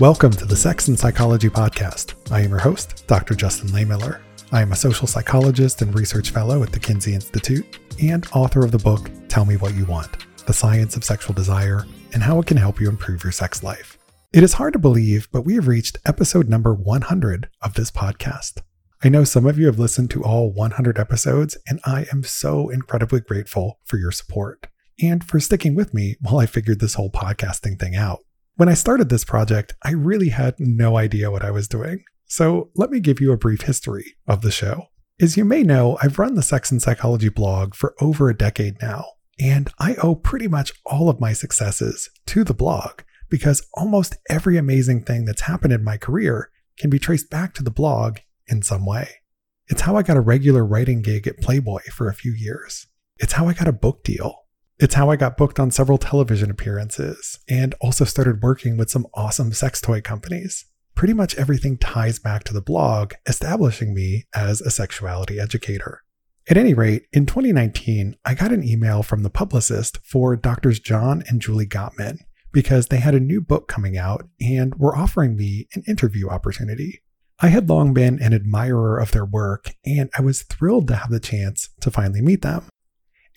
Welcome to the Sex and Psychology Podcast. I am your host, Dr. Justin Lehmiller. I am a social psychologist and research fellow at the Kinsey Institute and author of the book Tell Me What You Want The Science of Sexual Desire and How It Can Help You Improve Your Sex Life. It is hard to believe, but we have reached episode number 100 of this podcast. I know some of you have listened to all 100 episodes, and I am so incredibly grateful for your support and for sticking with me while I figured this whole podcasting thing out. When I started this project, I really had no idea what I was doing. So let me give you a brief history of the show. As you may know, I've run the Sex and Psychology blog for over a decade now, and I owe pretty much all of my successes to the blog because almost every amazing thing that's happened in my career can be traced back to the blog in some way. It's how I got a regular writing gig at Playboy for a few years. It's how I got a book deal. It's how I got booked on several television appearances and also started working with some awesome sex toy companies. Pretty much everything ties back to the blog, establishing me as a sexuality educator. At any rate, in 2019, I got an email from the publicist for Doctors John and Julie Gottman because they had a new book coming out and were offering me an interview opportunity. I had long been an admirer of their work, and I was thrilled to have the chance to finally meet them.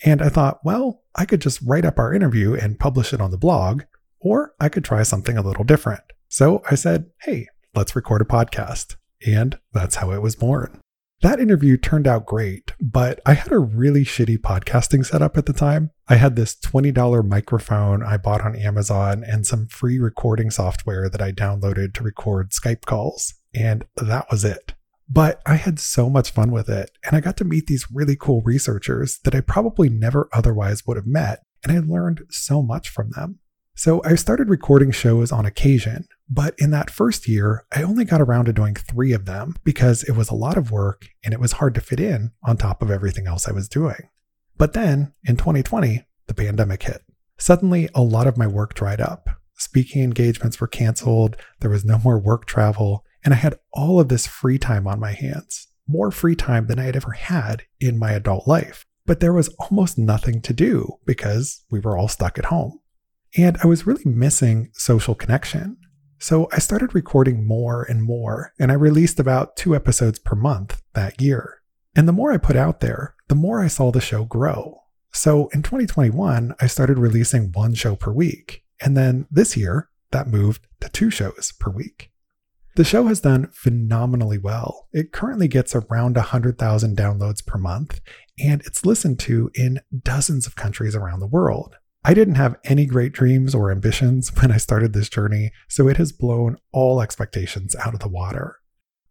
And I thought, well, I could just write up our interview and publish it on the blog, or I could try something a little different. So I said, hey, let's record a podcast. And that's how it was born. That interview turned out great, but I had a really shitty podcasting setup at the time. I had this $20 microphone I bought on Amazon and some free recording software that I downloaded to record Skype calls. And that was it. But I had so much fun with it, and I got to meet these really cool researchers that I probably never otherwise would have met, and I learned so much from them. So I started recording shows on occasion, but in that first year, I only got around to doing three of them because it was a lot of work and it was hard to fit in on top of everything else I was doing. But then in 2020, the pandemic hit. Suddenly, a lot of my work dried up. Speaking engagements were canceled, there was no more work travel, and I had all of this free time on my hands, more free time than I had ever had in my adult life. But there was almost nothing to do because we were all stuck at home. And I was really missing social connection. So I started recording more and more, and I released about two episodes per month that year. And the more I put out there, the more I saw the show grow. So in 2021, I started releasing one show per week. And then this year, that moved to two shows per week. The show has done phenomenally well. It currently gets around 100,000 downloads per month, and it's listened to in dozens of countries around the world. I didn't have any great dreams or ambitions when I started this journey, so it has blown all expectations out of the water.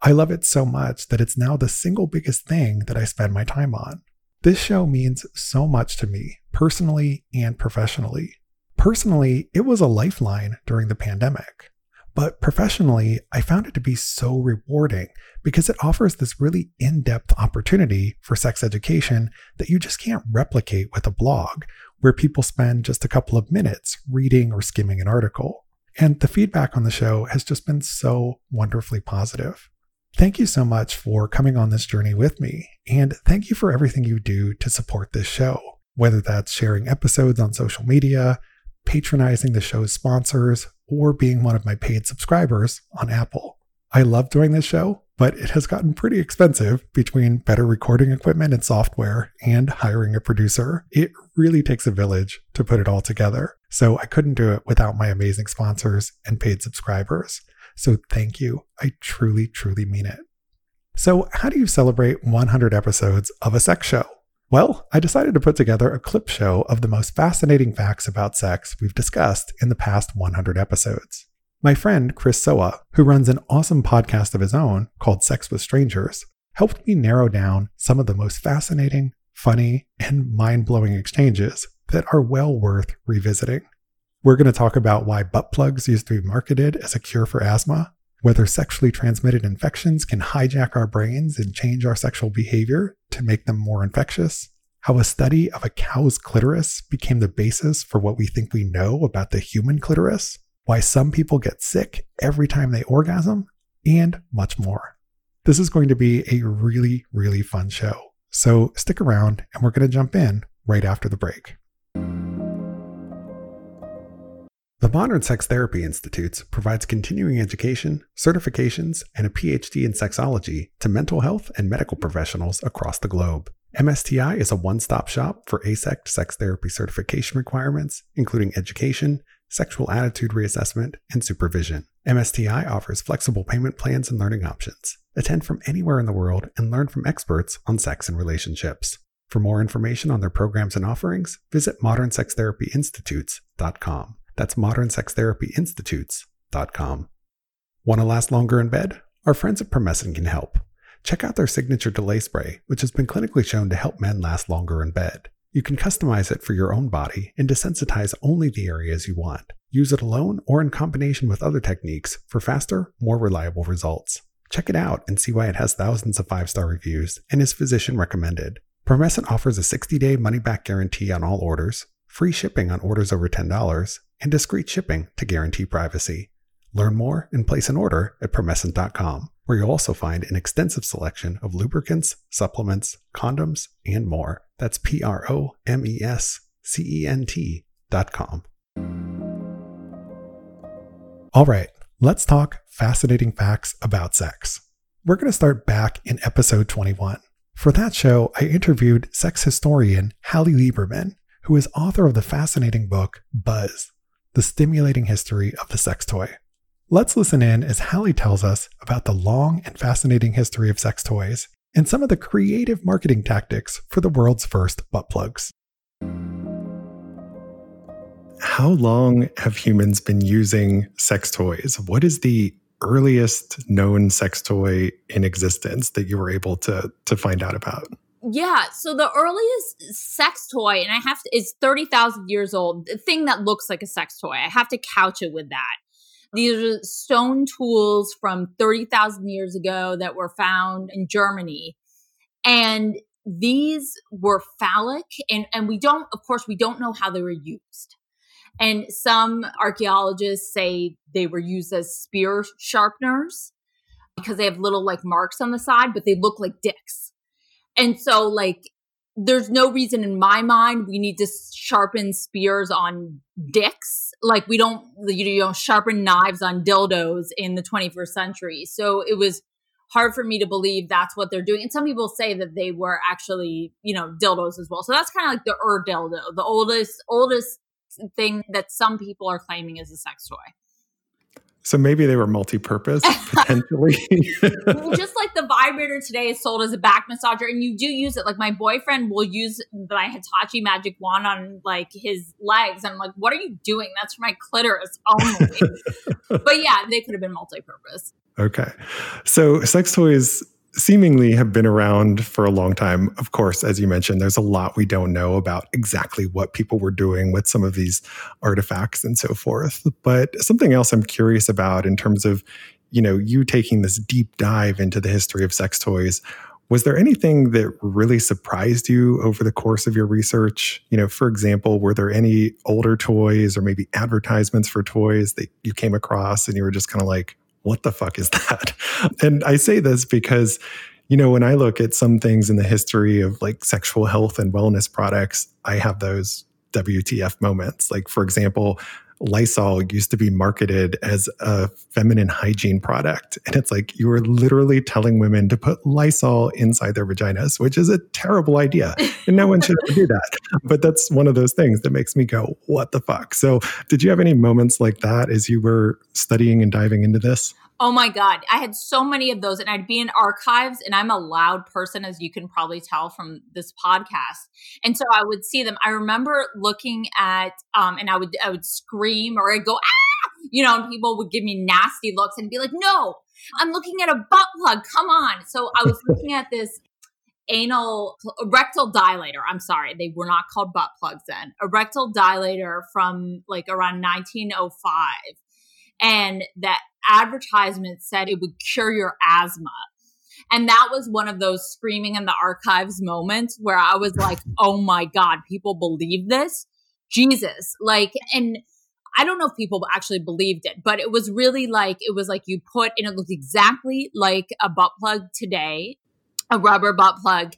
I love it so much that it's now the single biggest thing that I spend my time on. This show means so much to me, personally and professionally. Personally, it was a lifeline during the pandemic. But professionally, I found it to be so rewarding because it offers this really in depth opportunity for sex education that you just can't replicate with a blog, where people spend just a couple of minutes reading or skimming an article. And the feedback on the show has just been so wonderfully positive. Thank you so much for coming on this journey with me, and thank you for everything you do to support this show, whether that's sharing episodes on social media, patronizing the show's sponsors, or being one of my paid subscribers on Apple. I love doing this show, but it has gotten pretty expensive between better recording equipment and software and hiring a producer. It really takes a village to put it all together. So I couldn't do it without my amazing sponsors and paid subscribers. So thank you. I truly, truly mean it. So, how do you celebrate 100 episodes of a sex show? Well, I decided to put together a clip show of the most fascinating facts about sex we've discussed in the past 100 episodes. My friend Chris Sowa, who runs an awesome podcast of his own called Sex with Strangers, helped me narrow down some of the most fascinating, funny, and mind blowing exchanges that are well worth revisiting. We're going to talk about why butt plugs used to be marketed as a cure for asthma, whether sexually transmitted infections can hijack our brains and change our sexual behavior to make them more infectious, how a study of a cow's clitoris became the basis for what we think we know about the human clitoris, why some people get sick every time they orgasm, and much more. This is going to be a really, really fun show. So stick around and we're going to jump in right after the break. The Modern Sex Therapy Institutes provides continuing education, certifications, and a PhD in sexology to mental health and medical professionals across the globe. MSTI is a one stop shop for AASECT sex therapy certification requirements, including education, sexual attitude reassessment, and supervision. MSTI offers flexible payment plans and learning options. Attend from anywhere in the world and learn from experts on sex and relationships. For more information on their programs and offerings, visit modernsextherapyinstitutes.com. That's modernsextherapyinstitutes.com. Want to last longer in bed? Our friends at Promescent can help. Check out their signature delay spray, which has been clinically shown to help men last longer in bed. You can customize it for your own body and desensitize only the areas you want. Use it alone or in combination with other techniques for faster, more reliable results. Check it out and see why it has thousands of five star reviews and is physician recommended. Promescent offers a 60 day money back guarantee on all orders, free shipping on orders over $10, and discreet shipping to guarantee privacy. Learn more and place an order at promescent.com, where you'll also find an extensive selection of lubricants, supplements, condoms, and more. That's P R O M E S C E N T.com. All right, let's talk fascinating facts about sex. We're going to start back in episode 21. For that show, I interviewed sex historian Hallie Lieberman, who is author of the fascinating book Buzz the stimulating history of the sex toy. Let's listen in as Hallie tells us about the long and fascinating history of sex toys and some of the creative marketing tactics for the world's first butt plugs. How long have humans been using sex toys? What is the earliest known sex toy in existence that you were able to, to find out about? Yeah, so the earliest sex toy, and I have to, is 30,000 years old, the thing that looks like a sex toy. I have to couch it with that. These are stone tools from 30,000 years ago that were found in Germany. And these were phallic, and, and we don't, of course, we don't know how they were used. And some archaeologists say they were used as spear sharpeners because they have little like marks on the side, but they look like dicks. And so, like, there's no reason in my mind we need to sharpen spears on dicks. Like, we don't, you know, sharpen knives on dildos in the 21st century. So it was hard for me to believe that's what they're doing. And some people say that they were actually, you know, dildos as well. So that's kind of like the ur dildo, the oldest, oldest thing that some people are claiming is a sex toy. So maybe they were multi-purpose potentially. Just like the vibrator today is sold as a back massager, and you do use it. Like my boyfriend will use my Hitachi magic wand on like his legs. I'm like, what are you doing? That's for my clitoris only. but yeah, they could have been multi-purpose. Okay, so sex toys seemingly have been around for a long time. Of course, as you mentioned, there's a lot we don't know about exactly what people were doing with some of these artifacts and so forth. But something else I'm curious about in terms of, you know, you taking this deep dive into the history of sex toys. Was there anything that really surprised you over the course of your research? You know, for example, were there any older toys or maybe advertisements for toys that you came across and you were just kind of like, what the fuck is that? And I say this because, you know, when I look at some things in the history of like sexual health and wellness products, I have those WTF moments. Like, for example, Lysol used to be marketed as a feminine hygiene product. And it's like you were literally telling women to put Lysol inside their vaginas, which is a terrible idea. And no one should do that. But that's one of those things that makes me go, what the fuck? So, did you have any moments like that as you were studying and diving into this? Oh my God. I had so many of those, and I'd be in archives, and I'm a loud person, as you can probably tell from this podcast. And so I would see them. I remember looking at, um, and I would, I would scream or I'd go, ah, you know, and people would give me nasty looks and be like, no, I'm looking at a butt plug. Come on. So I was looking at this anal rectal dilator. I'm sorry, they were not called butt plugs then. A rectal dilator from like around 1905 and that advertisement said it would cure your asthma. And that was one of those screaming in the archives moments where I was like, oh my God, people believe this? Jesus. Like, and I don't know if people actually believed it, but it was really like, it was like you put, and it looked exactly like a butt plug today, a rubber butt plug.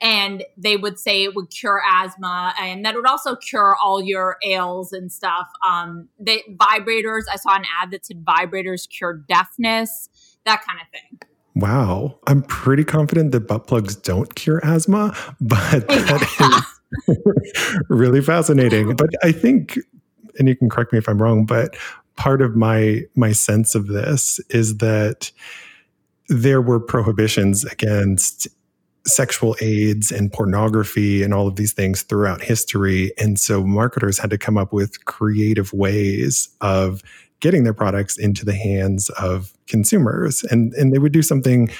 And they would say it would cure asthma and that would also cure all your ails and stuff. Um, the vibrators, I saw an ad that said vibrators cure deafness, that kind of thing. Wow. I'm pretty confident that butt plugs don't cure asthma, but that is really fascinating. But I think, and you can correct me if I'm wrong, but part of my my sense of this is that there were prohibitions against sexual aids and pornography and all of these things throughout history. And so marketers had to come up with creative ways of getting their products into the hands of consumers. And, and they would do something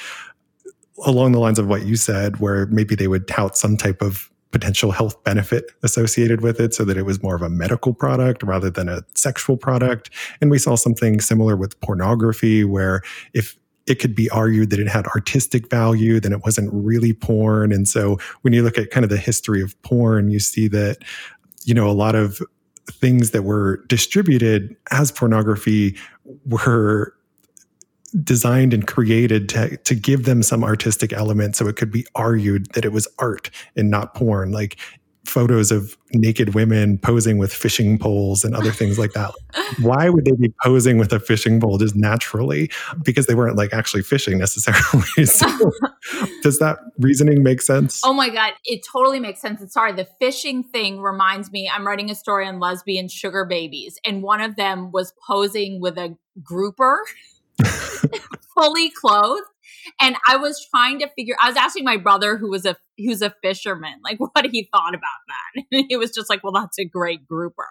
along the lines of what you said, where maybe they would tout some type of potential health benefit associated with it so that it was more of a medical product rather than a sexual product. And we saw something similar with pornography, where if it could be argued that it had artistic value, then it wasn't really porn. And so when you look at kind of the history of porn, you see that, you know, a lot of things that were distributed as pornography were designed and created to, to give them some artistic element so it could be argued that it was art and not porn. Like photos of naked women posing with fishing poles and other things like that. Why would they be posing with a fishing pole just naturally? Because they weren't like actually fishing necessarily. so, does that reasoning make sense? Oh my God, it totally makes sense. And sorry, the fishing thing reminds me I'm writing a story on lesbian sugar babies, and one of them was posing with a grouper. fully clothed and I was trying to figure. I was asking my brother, who was a who's a fisherman, like what he thought about that. And he was just like, "Well, that's a great grouper."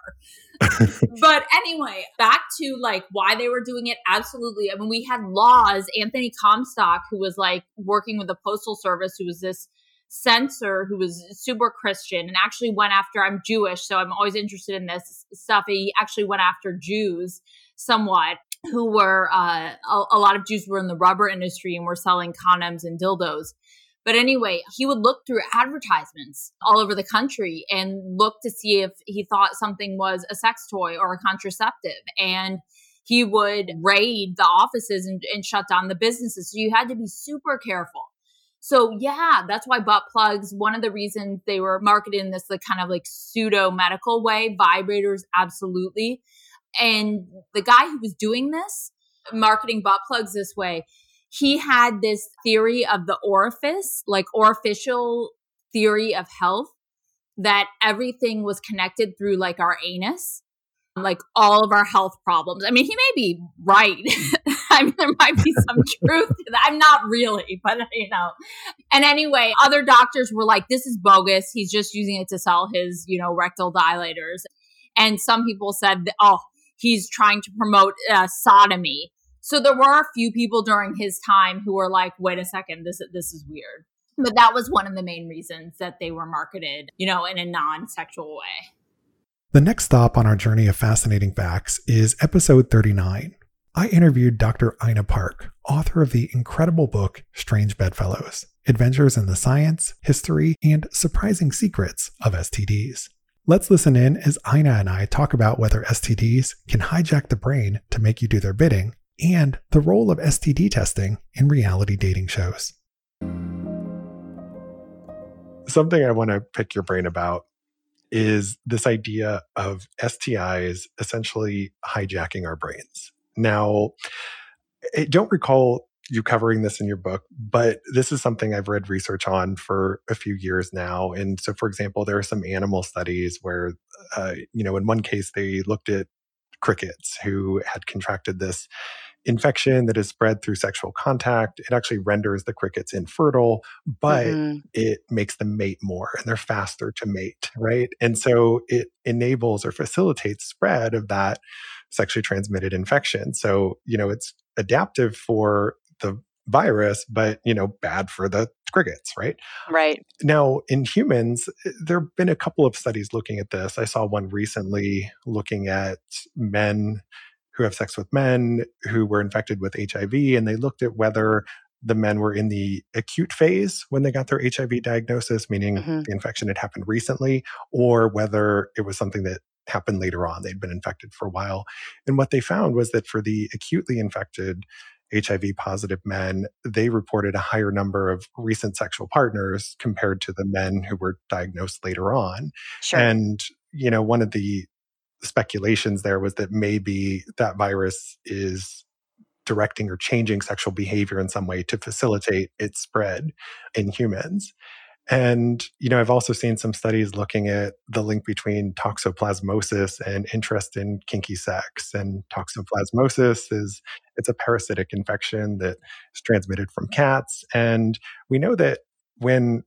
but anyway, back to like why they were doing it. Absolutely. I mean, we had laws. Anthony Comstock, who was like working with the postal service, who was this censor who was super Christian and actually went after. I'm Jewish, so I'm always interested in this stuff. He actually went after Jews somewhat who were uh, a, a lot of Jews were in the rubber industry and were selling condoms and dildos. But anyway, he would look through advertisements all over the country and look to see if he thought something was a sex toy or a contraceptive. And he would raid the offices and, and shut down the businesses. So you had to be super careful. So yeah, that's why butt plugs, one of the reasons they were marketed in this like kind of like pseudo medical way, vibrators, absolutely. And the guy who was doing this, marketing butt plugs this way, he had this theory of the orifice, like orificial theory of health, that everything was connected through like our anus, like all of our health problems. I mean, he may be right. I mean, there might be some truth to that. I'm not really, but you know. And anyway, other doctors were like, this is bogus. He's just using it to sell his, you know, rectal dilators. And some people said, oh, he's trying to promote uh, sodomy. So there were a few people during his time who were like, wait a second, this, this is weird. But that was one of the main reasons that they were marketed, you know, in a non sexual way. The next stop on our journey of fascinating facts is episode 39. I interviewed Dr. Ina Park, author of the incredible book Strange Bedfellows Adventures in the Science, History, and Surprising Secrets of STDs. Let's listen in as Ina and I talk about whether STDs can hijack the brain to make you do their bidding and the role of STD testing in reality dating shows. Something I want to pick your brain about is this idea of STIs essentially hijacking our brains. Now, I don't recall you covering this in your book, but this is something I've read research on for a few years now. And so, for example, there are some animal studies where, uh, you know, in one case, they looked at crickets who had contracted this infection that is spread through sexual contact. It actually renders the crickets infertile, but mm-hmm. it makes them mate more and they're faster to mate, right? And so it enables or facilitates spread of that sexually transmitted infection. So, you know, it's adaptive for the virus, but you know, bad for the crickets, right? Right. Now, in humans, eh, there have been a couple of studies looking at this. I saw one recently looking at men who have sex with men who were infected with HIV, and they looked at whether the men were in the acute phase when they got their HIV diagnosis, meaning mm-hmm. the infection had happened recently, or whether it was something that happened later on. They'd been infected for a while. And what they found was that for the acutely infected, HIV positive men, they reported a higher number of recent sexual partners compared to the men who were diagnosed later on. Sure. And, you know, one of the speculations there was that maybe that virus is directing or changing sexual behavior in some way to facilitate its spread in humans. And, you know, I've also seen some studies looking at the link between toxoplasmosis and interest in kinky sex. And toxoplasmosis is, it's a parasitic infection that is transmitted from cats. And we know that when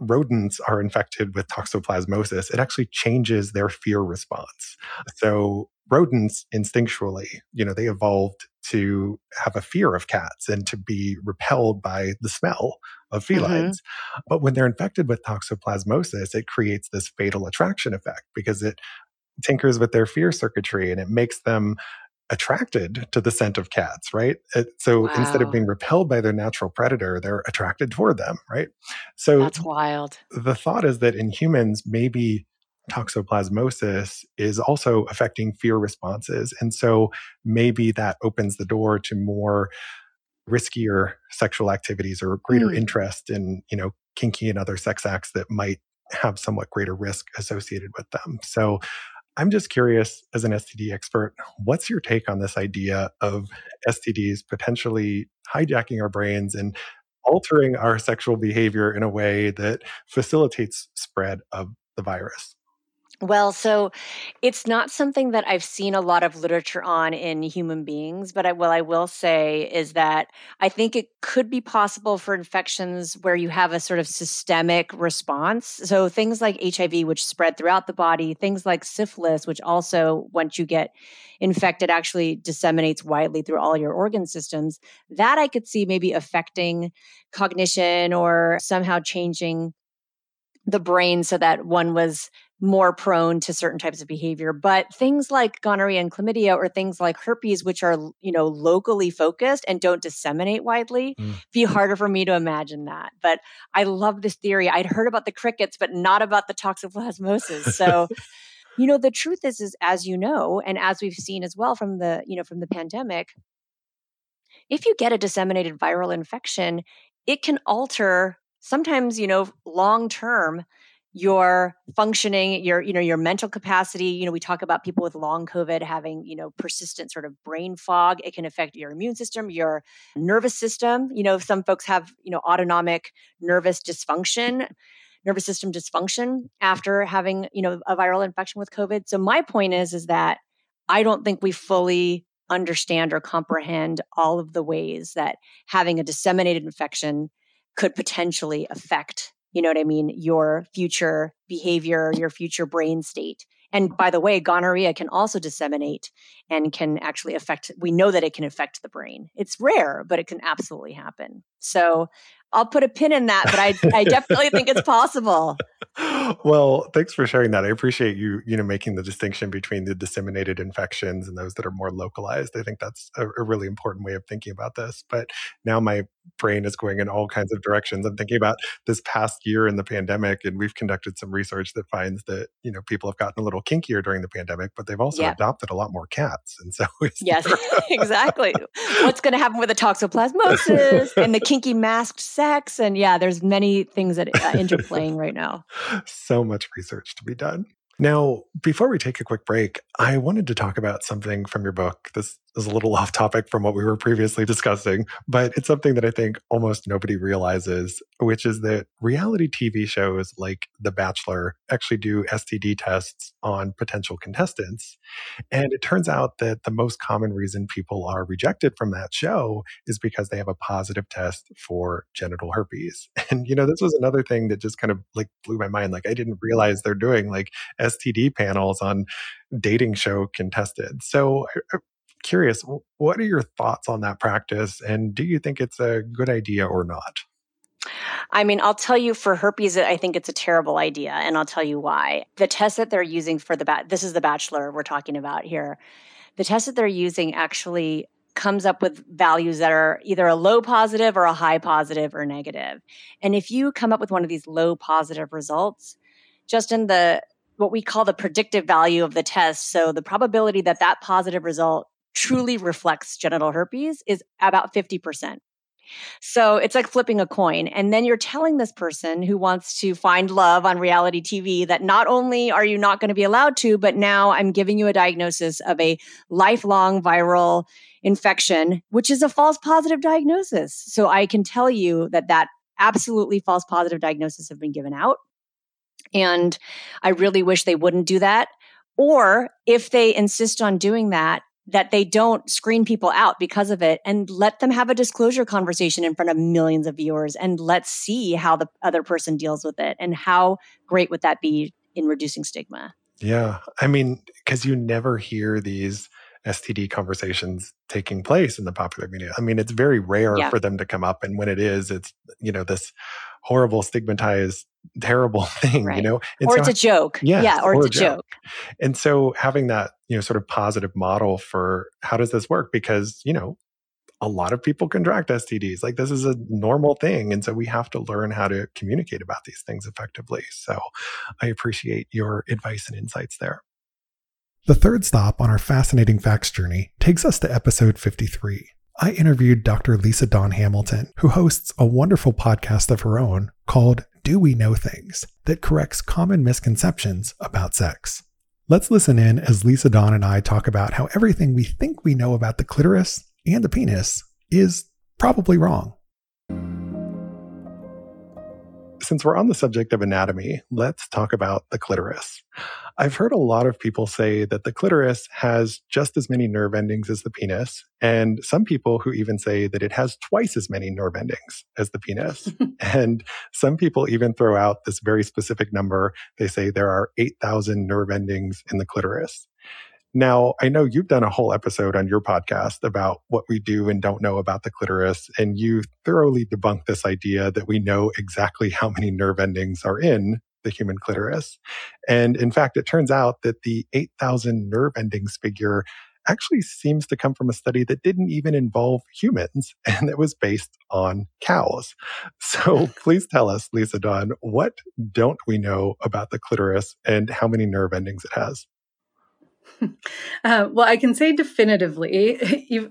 rodents are infected with toxoplasmosis, it actually changes their fear response. So rodents instinctually, you know, they evolved to have a fear of cats and to be repelled by the smell of mm-hmm. felines. Mm-hmm. But when they're infected with toxoplasmosis, it creates this fatal attraction effect because it tinkers with their fear circuitry and it makes them attracted to the scent of cats, right? It, so wow. instead of being repelled by their natural predator, they're attracted toward them, right? So that's wild. The thought is that in humans, maybe toxoplasmosis is also affecting fear responses. And so maybe that opens the door to more riskier sexual activities or greater mm. interest in, you know, kinky and other sex acts that might have somewhat greater risk associated with them. So I'm just curious, as an STD expert, what's your take on this idea of STDs potentially hijacking our brains and altering our sexual behavior in a way that facilitates spread of the virus? Well, so it's not something that I've seen a lot of literature on in human beings, but I, what I will say is that I think it could be possible for infections where you have a sort of systemic response. So things like HIV, which spread throughout the body, things like syphilis, which also, once you get infected, actually disseminates widely through all your organ systems. That I could see maybe affecting cognition or somehow changing the brain so that one was more prone to certain types of behavior but things like gonorrhea and chlamydia or things like herpes which are you know locally focused and don't disseminate widely mm. be harder for me to imagine that but i love this theory i'd heard about the crickets but not about the toxoplasmosis so you know the truth is is as you know and as we've seen as well from the you know from the pandemic if you get a disseminated viral infection it can alter sometimes you know long term your functioning your you know your mental capacity. You know we talk about people with long covid having you know persistent sort of brain fog. It can affect your immune system your nervous system. You know some folks have you know autonomic nervous dysfunction nervous system dysfunction after having you know a viral infection with covid. So my point is is that i don't think we fully understand or comprehend all of the ways that having a disseminated infection could potentially affect you know what I mean, your future behavior, your future brain state. And by the way, gonorrhea can also disseminate and can actually affect, we know that it can affect the brain. It's rare, but it can absolutely happen. So I'll put a pin in that, but I, I definitely think it's possible. Well, thanks for sharing that. I appreciate you, you know, making the distinction between the disseminated infections and those that are more localized. I think that's a, a really important way of thinking about this. But now my brain is going in all kinds of directions. I'm thinking about this past year in the pandemic, and we've conducted some research that finds that, you know, people have gotten a little kinkier during the pandemic, but they've also yep. adopted a lot more cats. And so Yes, exactly. What's going to happen with the toxoplasmosis and the kinky masked sex? And yeah, there's many things that uh, interplaying right now. So much research to be done. Now, before we take a quick break, I wanted to talk about something from your book. This is a little off topic from what we were previously discussing, but it's something that I think almost nobody realizes, which is that reality TV shows like The Bachelor actually do STD tests on potential contestants. And it turns out that the most common reason people are rejected from that show is because they have a positive test for genital herpes. And, you know, this was another thing that just kind of like blew my mind. Like, I didn't realize they're doing like STD panels on dating show contestants. So curious, what are your thoughts on that practice? And do you think it's a good idea or not? I mean, I'll tell you for herpes, I think it's a terrible idea, and I'll tell you why. The test that they're using for the bat, this is the bachelor we're talking about here. The test that they're using actually comes up with values that are either a low positive or a high positive or negative. And if you come up with one of these low positive results, just in the what we call the predictive value of the test, so the probability that that positive result truly reflects genital herpes is about 50%. So it's like flipping a coin. And then you're telling this person who wants to find love on reality TV that not only are you not going to be allowed to, but now I'm giving you a diagnosis of a lifelong viral infection, which is a false positive diagnosis. So I can tell you that that absolutely false positive diagnosis have been given out. And I really wish they wouldn't do that. Or if they insist on doing that, that they don't screen people out because of it and let them have a disclosure conversation in front of millions of viewers and let's see how the other person deals with it and how great would that be in reducing stigma yeah i mean because you never hear these STD conversations taking place in the popular media. I mean, it's very rare yeah. for them to come up. And when it is, it's, you know, this horrible, stigmatized, terrible thing, right. you know? And or so, it's a joke. Yeah. Yeah. Or, or it's a joke. joke. And so having that, you know, sort of positive model for how does this work? Because, you know, a lot of people contract STDs. Like this is a normal thing. And so we have to learn how to communicate about these things effectively. So I appreciate your advice and insights there. The third stop on our fascinating facts journey takes us to episode 53. I interviewed Dr. Lisa Dawn Hamilton, who hosts a wonderful podcast of her own called Do We Know Things that corrects common misconceptions about sex. Let's listen in as Lisa Dawn and I talk about how everything we think we know about the clitoris and the penis is probably wrong. Since we're on the subject of anatomy, let's talk about the clitoris. I've heard a lot of people say that the clitoris has just as many nerve endings as the penis, and some people who even say that it has twice as many nerve endings as the penis. and some people even throw out this very specific number. They say there are 8,000 nerve endings in the clitoris. Now, I know you've done a whole episode on your podcast about what we do and don't know about the clitoris, and you thoroughly debunked this idea that we know exactly how many nerve endings are in the human clitoris. And in fact, it turns out that the 8,000 nerve endings figure actually seems to come from a study that didn't even involve humans and that was based on cows. So please tell us, Lisa Dawn, what don't we know about the clitoris and how many nerve endings it has? Uh, well, I can say definitively,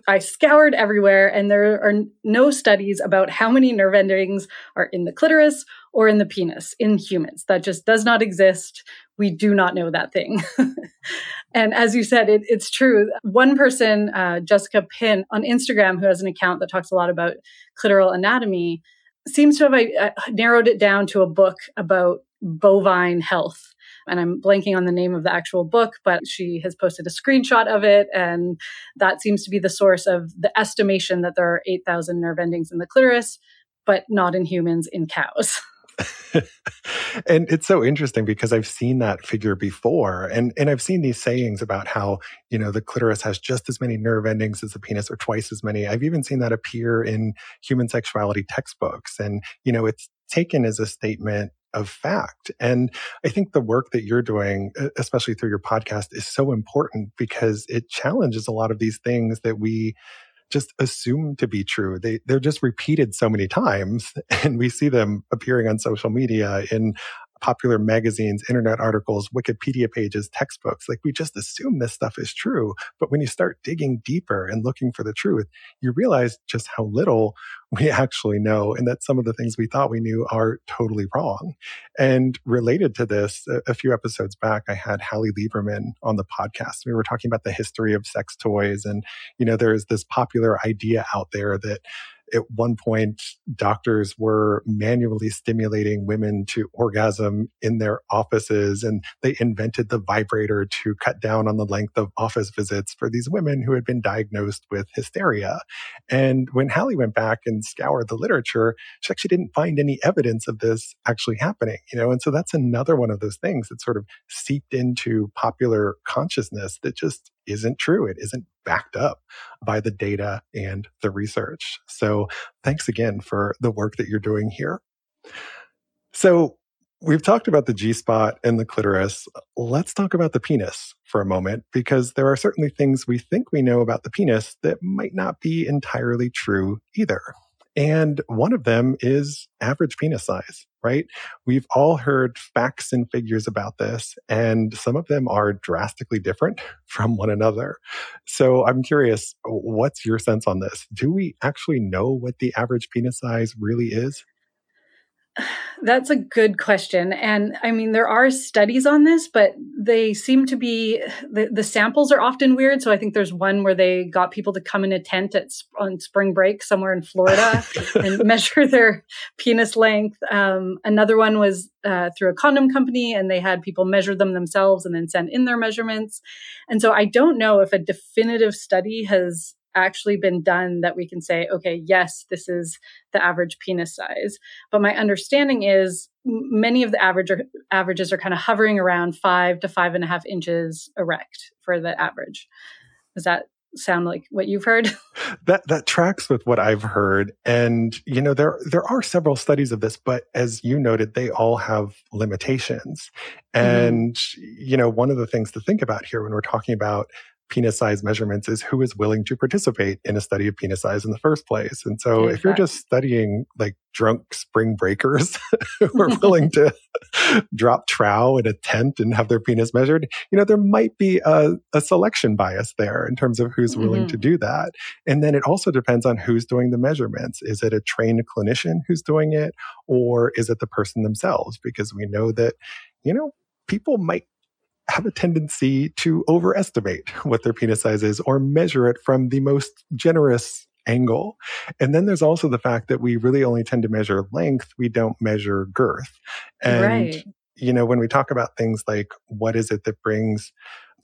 I scoured everywhere, and there are no studies about how many nerve endings are in the clitoris or in the penis in humans. That just does not exist. We do not know that thing. and as you said, it, it's true. One person, uh, Jessica Pin on Instagram, who has an account that talks a lot about clitoral anatomy, seems to have uh, narrowed it down to a book about bovine health and I'm blanking on the name of the actual book, but she has posted a screenshot of it. And that seems to be the source of the estimation that there are 8,000 nerve endings in the clitoris, but not in humans, in cows. and it's so interesting because I've seen that figure before and, and I've seen these sayings about how, you know, the clitoris has just as many nerve endings as the penis or twice as many. I've even seen that appear in human sexuality textbooks. And, you know, it's taken as a statement of fact. And I think the work that you're doing, especially through your podcast, is so important because it challenges a lot of these things that we just assume to be true. They, they're just repeated so many times and we see them appearing on social media in popular magazines, internet articles, Wikipedia pages, textbooks. Like we just assume this stuff is true. But when you start digging deeper and looking for the truth, you realize just how little we actually know and that some of the things we thought we knew are totally wrong. And related to this, a, few episodes back, I had Hallie Lieberman on the podcast. We were talking about the history of sex toys. And, you know, there is this popular idea out there that at one point, doctors were manually stimulating women to orgasm in their offices, and they invented the vibrator to cut down on the length of office visits for these women who had been diagnosed with hysteria. And when Hallie went back and scoured the literature, she actually didn't find any evidence of this actually happening, you know, and so that's another one of those things that sort of seeped into popular consciousness that just isn't true. It isn't backed up by the data and the research. So thanks again for the work that you're doing here. So we've talked about the G spot and the clitoris. Let's talk about the penis for a moment because there are certainly things we think we know about the penis that might not be entirely true either. And one of them is average penis size right? We've all heard facts and figures about this, and some of them are drastically different from one another. So I'm curious, what's your sense on this? Do we actually know what the average penis size really is? That's a good question. And I mean, there are studies on this, but they seem to be the, the samples are often weird. So I think there's one where they got people to come in a tent at, on spring break somewhere in Florida and measure their penis length. Um, another one was uh, through a condom company and they had people measure them themselves and then send in their measurements. And so I don't know if a definitive study has actually been done that we can say, okay, yes, this is the average penis size. But my understanding is many of the average are, averages are kind of hovering around five to five and a half inches erect for the average. Does that sound like what you've heard? that that tracks with what I've heard. And you know, there there are several studies of this, but as you noted, they all have limitations. Mm-hmm. And mm-hmm. you know, one of the things to think about here when we're talking about penis size measurements is who is willing to participate in a study of penis size in the first place. And so if you're just studying like drunk spring breakers who are willing to drop trow in a tent and have their penis measured, you know, there might be a, a selection bias there in terms of who's willing mm-hmm. to do that. And then it also depends on who's doing the measurements. Is it a trained clinician who's doing it or is it the person themselves? Because we know that, you know, people might have a tendency to overestimate what their penis size is or measure it from the most generous angle. And then there's also the fact that we really only tend to measure length. We don't measure girth. And, right. you know, when we talk about things like what is it that brings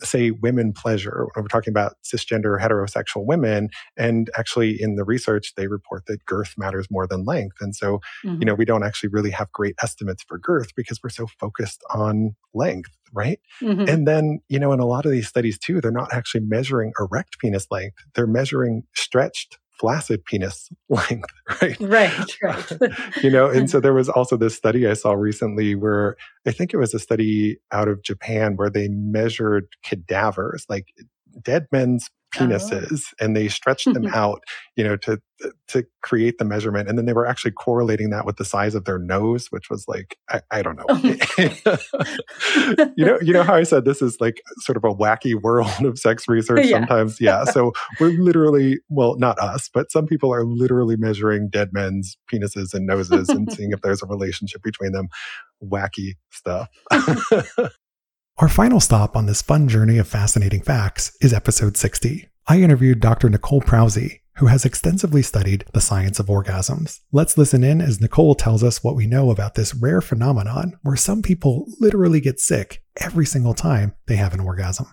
say women pleasure when we're talking about cisgender heterosexual women and actually in the research they report that girth matters more than length and so mm-hmm. you know we don't actually really have great estimates for girth because we're so focused on length right mm-hmm. and then you know in a lot of these studies too they're not actually measuring erect penis length they're measuring stretched flaccid penis length, right? Right, right. you know, and so there was also this study I saw recently where I think it was a study out of Japan where they measured cadavers, like dead men's. Uh-huh. penises oh. and they stretched them out, you know, to uh, to create the measurement. And then they were actually correlating that with the size of their nose, which was like, I, I don't know. Oh you know, you know how I said this is like sort of a wacky world of sex research yeah. sometimes. Yeah. So we're literally, well, not us, but some people are literally measuring dead men's penises and noses and seeing if there's a relationship between them. Wacky stuff. Our final stop on this fun journey of fascinating facts is episode 60. I interviewed Dr. Nicole Prause, who has extensively studied the science of orgasms. Let's listen in as Nicole tells us what we know about this rare phenomenon where some people literally get sick every single time they have an orgasm.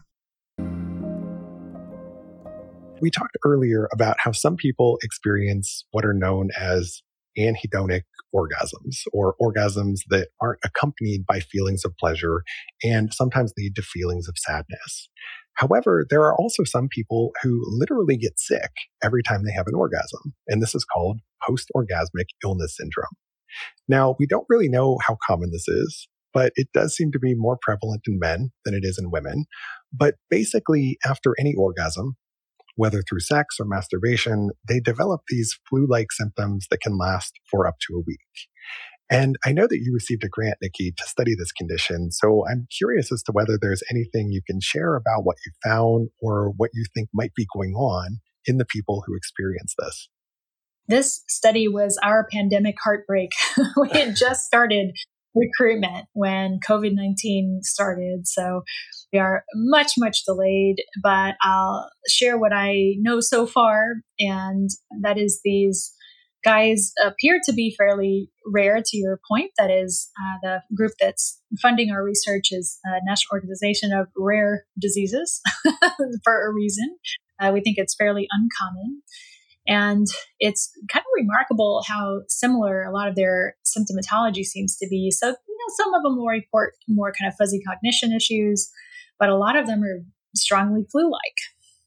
We talked earlier about how some people experience what are known as anhedonic orgasms or orgasms that aren't accompanied by feelings of pleasure and sometimes lead to feelings of sadness. However, there are also some people who literally get sick every time they have an orgasm, and this is called post orgasmic illness syndrome. Now, we don't really know how common this is, but it does seem to be more prevalent in men than it is in women. But basically, after any orgasm, whether through sex or masturbation, they develop these flu like symptoms that can last for up to a week. And I know that you received a grant, Nikki, to study this condition. So I'm curious as to whether there's anything you can share about what you found or what you think might be going on in the people who experience this. This study was our pandemic heartbreak. we had just started recruitment when COVID 19 started. So we are much, much delayed, but I'll share what I know so far. And that is these guys appear to be fairly rare to your point. That is, uh, the group that's funding our research is a National Organization of Rare Diseases for a reason. Uh, we think it's fairly uncommon. And it's kind of remarkable how similar a lot of their symptomatology seems to be. So, you know, some of them will report more kind of fuzzy cognition issues, but a lot of them are strongly flu like.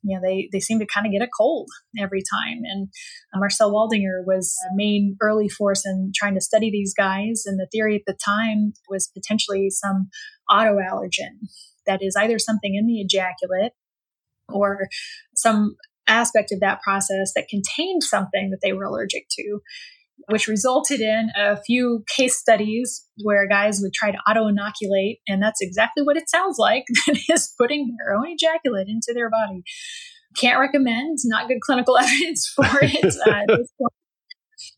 You know, they, they seem to kind of get a cold every time. And uh, Marcel Waldinger was a main early force in trying to study these guys. And the theory at the time was potentially some autoallergen that is either something in the ejaculate or some aspect of that process that contained something that they were allergic to. which resulted in a few case studies where guys would try to auto inoculate. And that's exactly what it sounds like is putting their own ejaculate into their body. Can't recommend, not good clinical evidence for it. uh,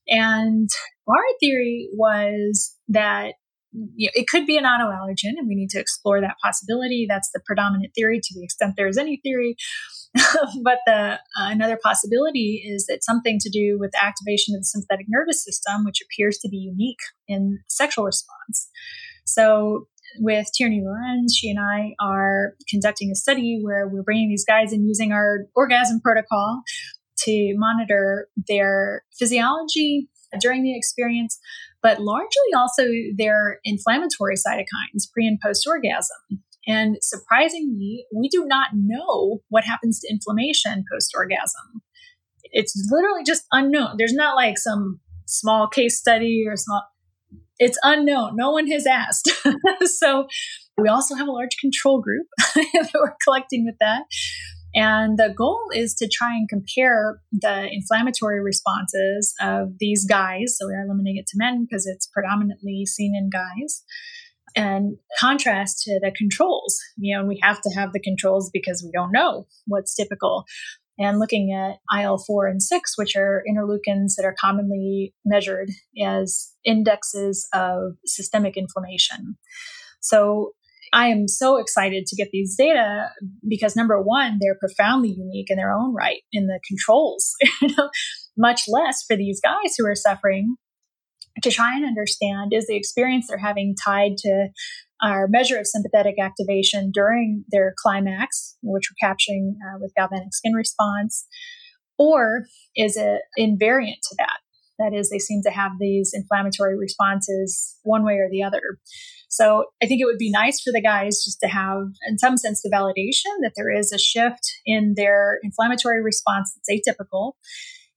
and our theory was that it could be an autoallergen, and we need to explore that possibility. That's the predominant theory to the extent there is any theory. but the uh, another possibility is that something to do with the activation of the sympathetic nervous system, which appears to be unique in sexual response. So with Tierney Lorenz, she and I are conducting a study where we're bringing these guys in using our orgasm protocol to monitor their physiology during the experience, but largely also their inflammatory cytokines pre and post orgasm. And surprisingly, we do not know what happens to inflammation post orgasm. It's literally just unknown. There's not like some small case study or small, it's unknown. No one has asked. so we also have a large control group that we're collecting with that. And the goal is to try and compare the inflammatory responses of these guys. So we are limiting it to men because it's predominantly seen in guys and contrast to the controls. You know, and we have to have the controls because we don't know what's typical. And looking at IL 4 and 6, which are interleukins that are commonly measured as indexes of systemic inflammation. So I am so excited to get these data because number one, they're profoundly unique in their own right in the controls, much less for these guys who are suffering to try and understand is the experience they're having tied to our measure of sympathetic activation during their climax, which we're capturing uh, with galvanic skin response, or is it invariant to that? That is, they seem to have these inflammatory responses one way or the other. So I think it would be nice for the guys just to have, in some sense, the validation that there is a shift in their inflammatory response that's atypical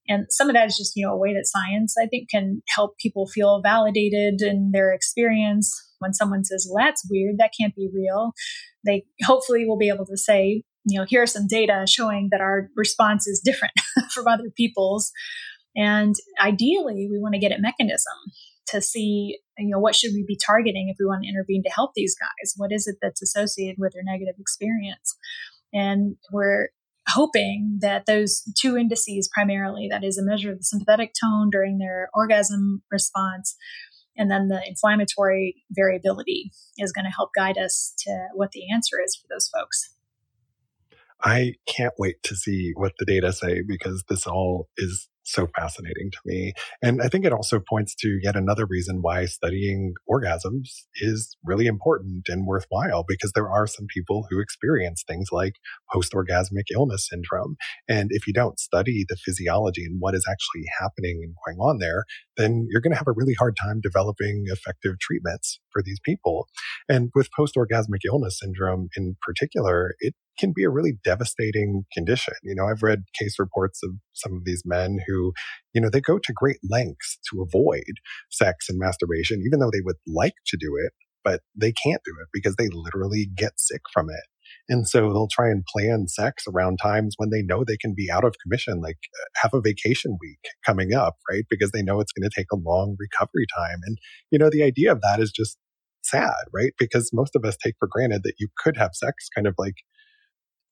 and some of that is just, you know, a way that science, I think, can help people feel validated in their experience. When someone says, well, that's weird, that can't be real, they hopefully will be able to say, you know, here are some data showing that our response is different from other people's. And ideally, we want to get a mechanism to see, you know, what should we be targeting if we want to intervene to help these guys? What is it that's associated with their negative experience? And we're hoping that those two indices primarily, that is a measure of the sympathetic tone during their orgasm response, and then the inflammatory variability is going to help guide us to what the answer is for those folks. I can't wait to see what the data say because this all is so fascinating to me. And I think it also points to yet another reason why studying orgasms is really important and worthwhile because there are some people who experience things like post orgasmic illness syndrome. And if you don't study the physiology and what is actually happening and going on there, then you're going to have a really hard time developing effective treatments for these people. And with post orgasmic illness syndrome in particular, it can be a really devastating condition. You know, I've read case reports of some of these men who, you know, they go to great lengths to avoid sex and masturbation, even though they would like to do it, but they can't do it because they literally get sick from it. And so they'll try and plan sex around times when they know they can be out of commission, like uh, have a vacation week coming up, right? Because they know it's going to take a long recovery time. And, you know, the idea of that is just sad, right? Because most of us take for granted that you could have sex kind of like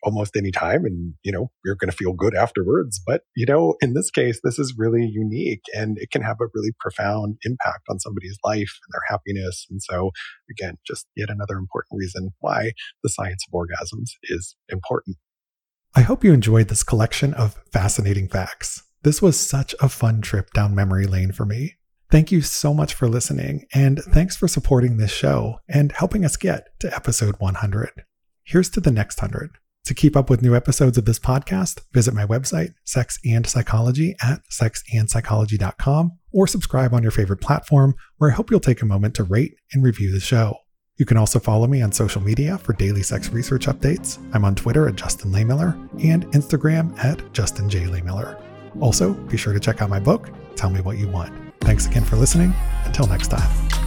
almost any time and you know you're going to feel good afterwards but you know in this case this is really unique and it can have a really profound impact on somebody's life and their happiness and so again just yet another important reason why the science of orgasms is important. I hope you enjoyed this collection of fascinating facts. This was such a fun trip down memory lane for me Thank you so much for listening, and thanks for supporting this show and helping us get to episode 100. Here's to the next 100. To keep up with new episodes of this podcast, visit my website, Sex and Psychology, at sexandpsychology.com, or subscribe on your favorite platform, where I hope you'll take a moment to rate and review the show. You can also follow me on social media for daily sex research updates. I'm on Twitter at Justin Lehmiller and Instagram at Justin J. Lehmiller. Also, be sure to check out my book, Tell Me What You Want. Thanks again for listening. Until next time.